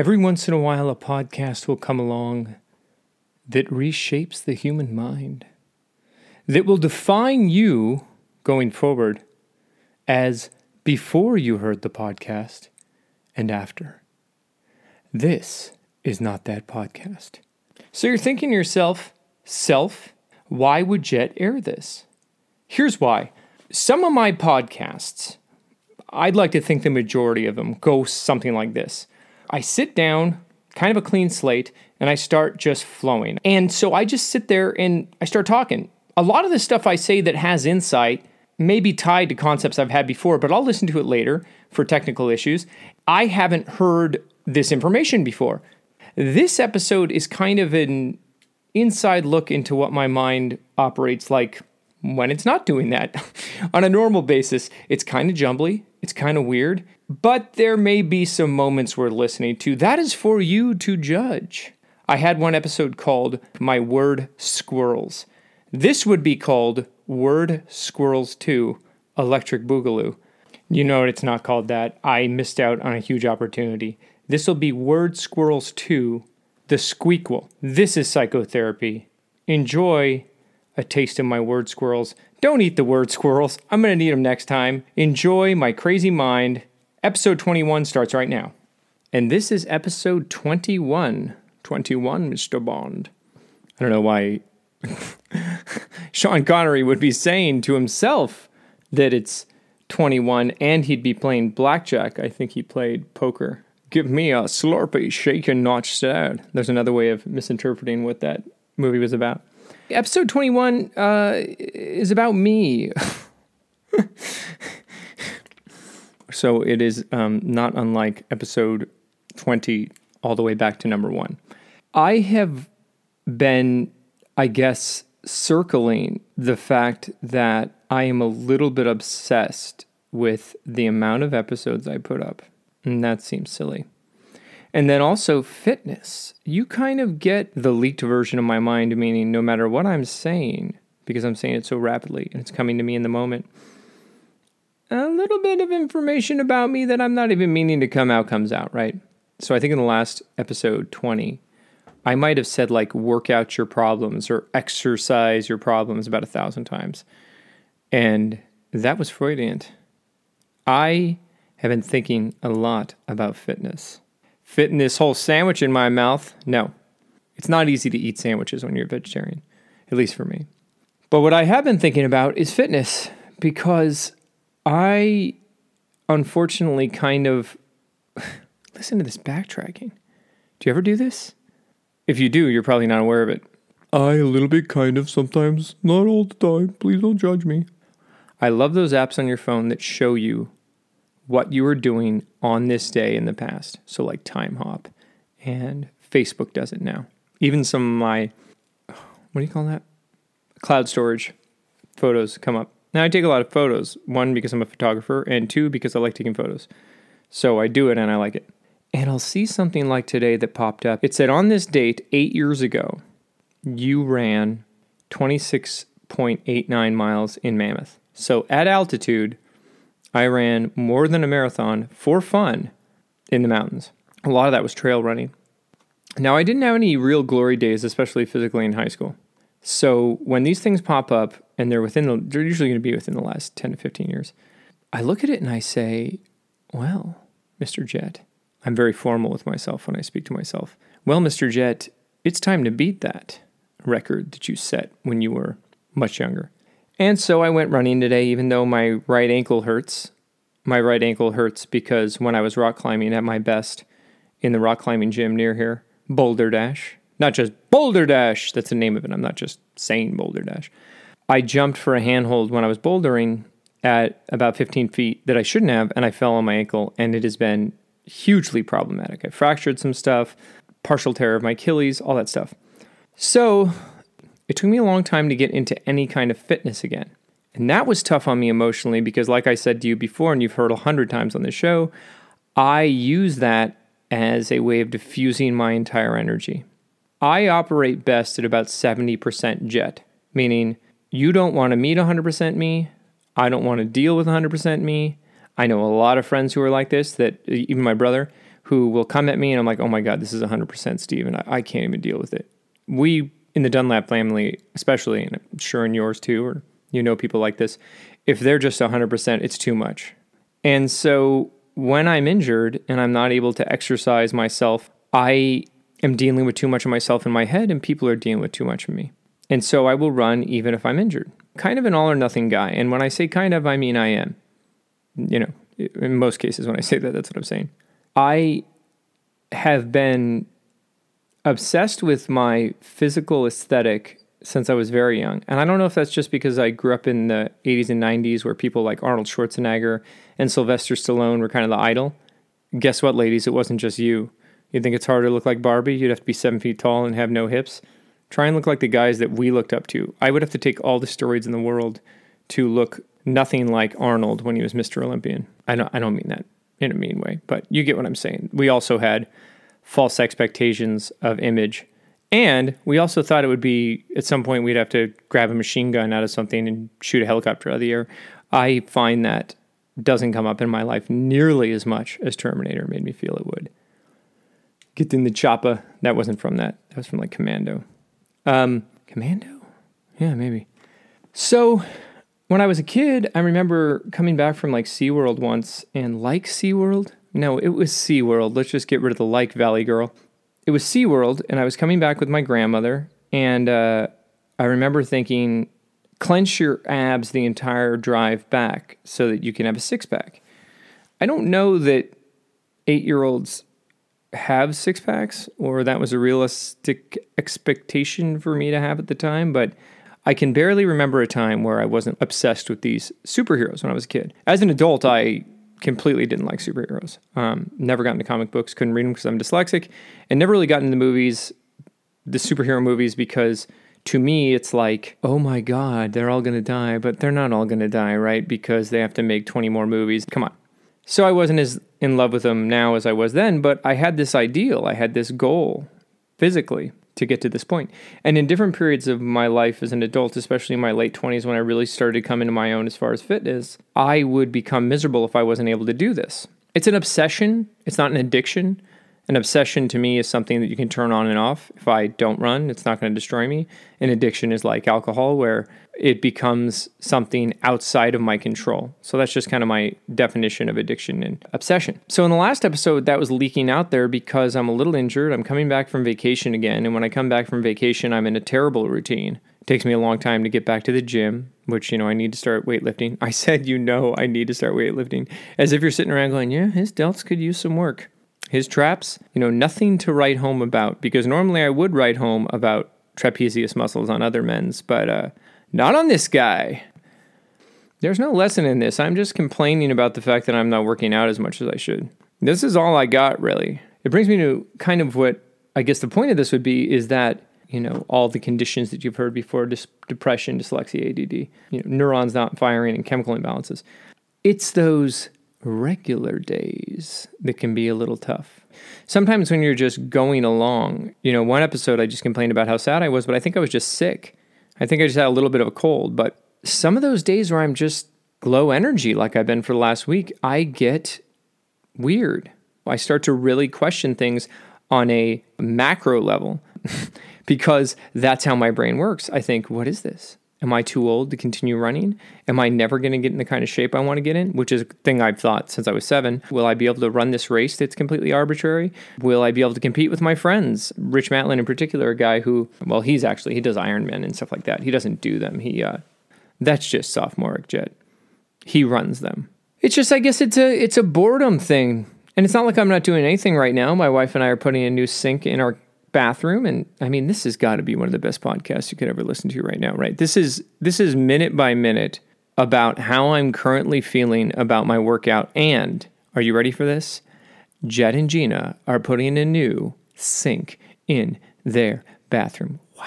Every once in a while, a podcast will come along that reshapes the human mind, that will define you going forward as before you heard the podcast and after. This is not that podcast. So you're thinking to yourself, self, why would Jet air this? Here's why. Some of my podcasts, I'd like to think the majority of them go something like this. I sit down, kind of a clean slate, and I start just flowing. And so I just sit there and I start talking. A lot of the stuff I say that has insight may be tied to concepts I've had before, but I'll listen to it later for technical issues. I haven't heard this information before. This episode is kind of an inside look into what my mind operates like when it's not doing that. On a normal basis, it's kind of jumbly, it's kind of weird, but there may be some moments worth listening to. That is for you to judge. I had one episode called My Word Squirrels. This would be called Word Squirrels 2 Electric Boogaloo. You know it's not called that. I missed out on a huge opportunity. This will be Word Squirrels 2 The Squeakquel. This is psychotherapy. Enjoy a taste of my word squirrels. Don't eat the word squirrels. I'm going to need them next time. Enjoy my crazy mind. Episode 21 starts right now. And this is episode 21. 21, Mr. Bond. I don't know why Sean Connery would be saying to himself that it's 21 and he'd be playing blackjack. I think he played poker. Give me a slurpy, shaken, not sad. There's another way of misinterpreting what that movie was about. Episode 21 uh, is about me. so it is um, not unlike episode 20 all the way back to number one. I have been, I guess, circling the fact that I am a little bit obsessed with the amount of episodes I put up. And that seems silly. And then also fitness. You kind of get the leaked version of my mind, meaning no matter what I'm saying, because I'm saying it so rapidly and it's coming to me in the moment, a little bit of information about me that I'm not even meaning to come out comes out, right? So I think in the last episode 20, I might have said like work out your problems or exercise your problems about a thousand times. And that was Freudian. I have been thinking a lot about fitness fitting this whole sandwich in my mouth. No, it's not easy to eat sandwiches when you're a vegetarian, at least for me. But what I have been thinking about is fitness because I unfortunately kind of listen to this backtracking. Do you ever do this? If you do, you're probably not aware of it. I a little bit kind of sometimes, not all the time. Please don't judge me. I love those apps on your phone that show you what you were doing on this day in the past. So, like Timehop, and Facebook does it now. Even some of my, what do you call that? Cloud storage photos come up. Now, I take a lot of photos, one, because I'm a photographer, and two, because I like taking photos. So, I do it and I like it. And I'll see something like today that popped up. It said, on this date, eight years ago, you ran 26.89 miles in Mammoth. So, at altitude, I ran more than a marathon for fun in the mountains. A lot of that was trail running. Now, I didn't have any real glory days, especially physically in high school. So when these things pop up, and they're within the, they're usually going to be within the last 10 to 15 years, I look at it and I say, well, Mr. Jet, I'm very formal with myself when I speak to myself. Well, Mr. Jet, it's time to beat that record that you set when you were much younger. And so I went running today, even though my right ankle hurts. My right ankle hurts because when I was rock climbing at my best in the rock climbing gym near here, Boulder Dash, not just Boulder Dash, that's the name of it. I'm not just saying Boulder Dash. I jumped for a handhold when I was bouldering at about 15 feet that I shouldn't have, and I fell on my ankle, and it has been hugely problematic. I fractured some stuff, partial tear of my Achilles, all that stuff. So it took me a long time to get into any kind of fitness again. And that was tough on me emotionally because, like I said to you before, and you've heard a hundred times on the show, I use that as a way of diffusing my entire energy. I operate best at about 70% jet, meaning you don't want to meet 100% me. I don't want to deal with 100% me. I know a lot of friends who are like this, that even my brother, who will come at me and I'm like, oh my God, this is 100% Steve, and I, I can't even deal with it. We in the Dunlap family, especially, and I'm sure in yours too, or you know people like this, if they're just 100%, it's too much. And so when I'm injured and I'm not able to exercise myself, I am dealing with too much of myself in my head, and people are dealing with too much of me. And so I will run even if I'm injured. Kind of an all or nothing guy. And when I say kind of, I mean I am. You know, in most cases, when I say that, that's what I'm saying. I have been obsessed with my physical aesthetic since I was very young. And I don't know if that's just because I grew up in the 80s and 90s where people like Arnold Schwarzenegger and Sylvester Stallone were kind of the idol. Guess what, ladies? It wasn't just you. You think it's harder to look like Barbie? You'd have to be seven feet tall and have no hips. Try and look like the guys that we looked up to. I would have to take all the steroids in the world to look nothing like Arnold when he was Mr. Olympian. I don't, I don't mean that in a mean way, but you get what I'm saying. We also had false expectations of image. And we also thought it would be at some point we'd have to grab a machine gun out of something and shoot a helicopter out of the air. I find that doesn't come up in my life nearly as much as Terminator made me feel it would. Getting the chopper, that wasn't from that. That was from like Commando. Um, Commando? Yeah, maybe. So when I was a kid, I remember coming back from like SeaWorld once and like SeaWorld. No, it was SeaWorld. Let's just get rid of the like Valley girl. It was SeaWorld, and I was coming back with my grandmother, and uh, I remember thinking, clench your abs the entire drive back so that you can have a six pack. I don't know that eight year olds have six packs or that was a realistic expectation for me to have at the time, but I can barely remember a time where I wasn't obsessed with these superheroes when I was a kid. As an adult, I completely didn't like superheroes. Um, never got into comic books, couldn't read them because I'm dyslexic, and never really got into the movies, the superhero movies, because to me, it's like, oh my God, they're all to die, but they're not all to die, right? Because they have to make 20 more movies. Come on. So I wasn't as in love with them now as I was then, but I had this ideal, I had this goal physically to get to this point. And in different periods of my life as an adult, especially in my late 20s when I really started to come into my own as far as fitness, I would become miserable if I wasn't able to do this. It's an obsession, it's not an addiction. An obsession to me is something that you can turn on and off. If I don't run, it's not going to destroy me. An addiction is like alcohol, where it becomes something outside of my control. So that's just kind of my definition of addiction and obsession. So in the last episode, that was leaking out there because I'm a little injured. I'm coming back from vacation again. And when I come back from vacation, I'm in a terrible routine. It takes me a long time to get back to the gym, which, you know, I need to start weightlifting. I said, you know, I need to start weightlifting. As if you're sitting around going, yeah, his delts could use some work his traps, you know, nothing to write home about because normally I would write home about trapezius muscles on other men's, but uh, not on this guy. There's no lesson in this. I'm just complaining about the fact that I'm not working out as much as I should. This is all I got, really. It brings me to kind of what I guess the point of this would be is that, you know, all the conditions that you've heard before dis- depression, dyslexia, ADD, you know, neurons not firing, and chemical imbalances. It's those regular days that can be a little tough. Sometimes when you're just going along, you know, one episode I just complained about how sad I was, but I think I was just sick. I think I just had a little bit of a cold. But some of those days where I'm just low energy, like I've been for the last week, I get weird. I start to really question things on a macro level because that's how my brain works. I think, what is this? Am I too old to continue running? Am I never going to get in the kind of shape I want to get in? Which is a thing I've thought since I was seven. Will I be able to run this race that's completely arbitrary? Will I be able to compete with my friends? Rich Matlin, in particular, a guy who, well, he's actually, he does Ironman and stuff like that. He doesn't do them. He, uh, that's just sophomoric jet. He runs them. It's just, I guess it's a, it's a boredom thing. And it's not like I'm not doing anything right now. My wife and I are putting a new sink in our bathroom and i mean this has got to be one of the best podcasts you could ever listen to right now right? This is this is minute by minute about how i'm currently feeling about my workout and are you ready for this? Jet and gina are putting a new sink in their bathroom. Wow.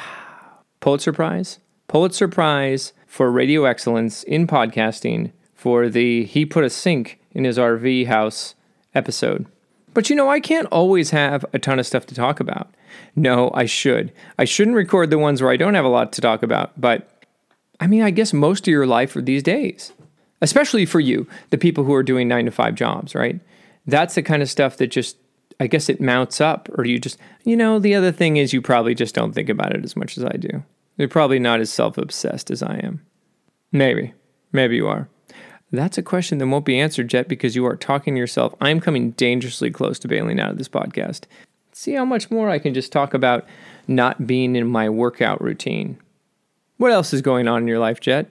Pulitzer prize? Pulitzer prize for radio excellence in podcasting for the he put a sink in his rv house episode but you know, I can't always have a ton of stuff to talk about. No, I should. I shouldn't record the ones where I don't have a lot to talk about, but I mean, I guess most of your life are these days, especially for you, the people who are doing nine to five jobs, right? That's the kind of stuff that just I guess it mounts up, or you just, you know, the other thing is you probably just don't think about it as much as I do. You're probably not as self obsessed as I am. Maybe. Maybe you are. That's a question that won't be answered yet because you are talking to yourself. I'm coming dangerously close to bailing out of this podcast. See how much more I can just talk about not being in my workout routine. What else is going on in your life, Jet?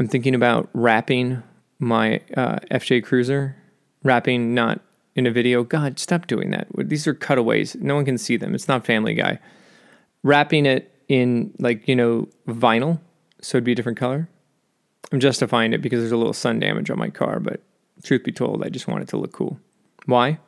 I'm thinking about wrapping my uh, FJ Cruiser, wrapping not in a video. God, stop doing that. These are cutaways. No one can see them. It's not Family Guy. Wrapping it in like you know vinyl, so it'd be a different color. I'm justifying it because there's a little sun damage on my car, but truth be told, I just want it to look cool. Why?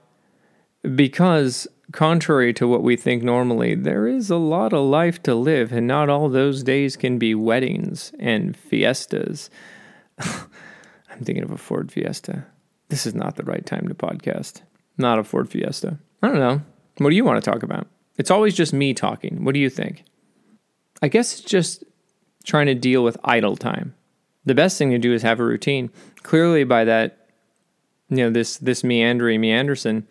Because, contrary to what we think normally, there is a lot of life to live, and not all those days can be weddings and fiestas. I'm thinking of a Ford Fiesta. This is not the right time to podcast. Not a Ford Fiesta. I don't know. What do you want to talk about? It's always just me talking. What do you think? I guess it's just trying to deal with idle time the best thing to do is have a routine. Clearly, by that, you know, this this meandering meanderson,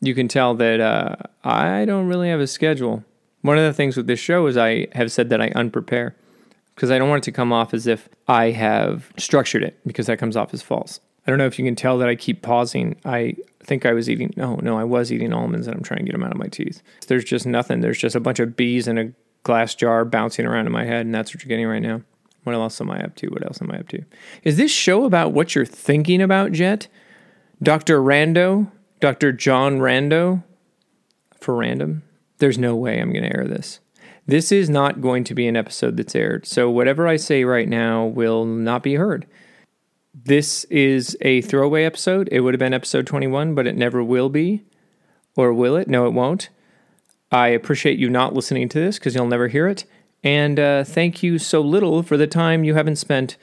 you can tell that uh, I don't really have a schedule. One of the things with this show is I have said that I unprepare because I don't want it to come off as if I have structured it because that comes off as false. I don't know if you can tell that I keep pausing. I think I was eating, no, no, I was eating almonds and I'm trying to get them out of my teeth. There's just nothing. There's just a bunch of bees in a glass jar bouncing around in my head, and that's what you're getting right now. What else am I up to? What else am I up to? Is this show about what you're thinking about, Jet? Dr. Rando? Dr. John Rando? For random? There's no way I'm going to air this. This is not going to be an episode that's aired. So whatever I say right now will not be heard. This is a throwaway episode. It would have been episode 21, but it never will be. Or will it? No, it won't. I appreciate you not listening to this because you'll never hear it. And uh, thank you so little for the time you haven't spent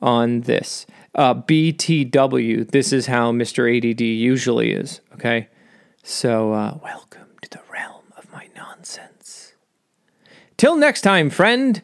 on this. Uh, BTW, this is how Mr. ADD usually is, okay? So, uh, welcome to the realm of my nonsense. Till next time, friend.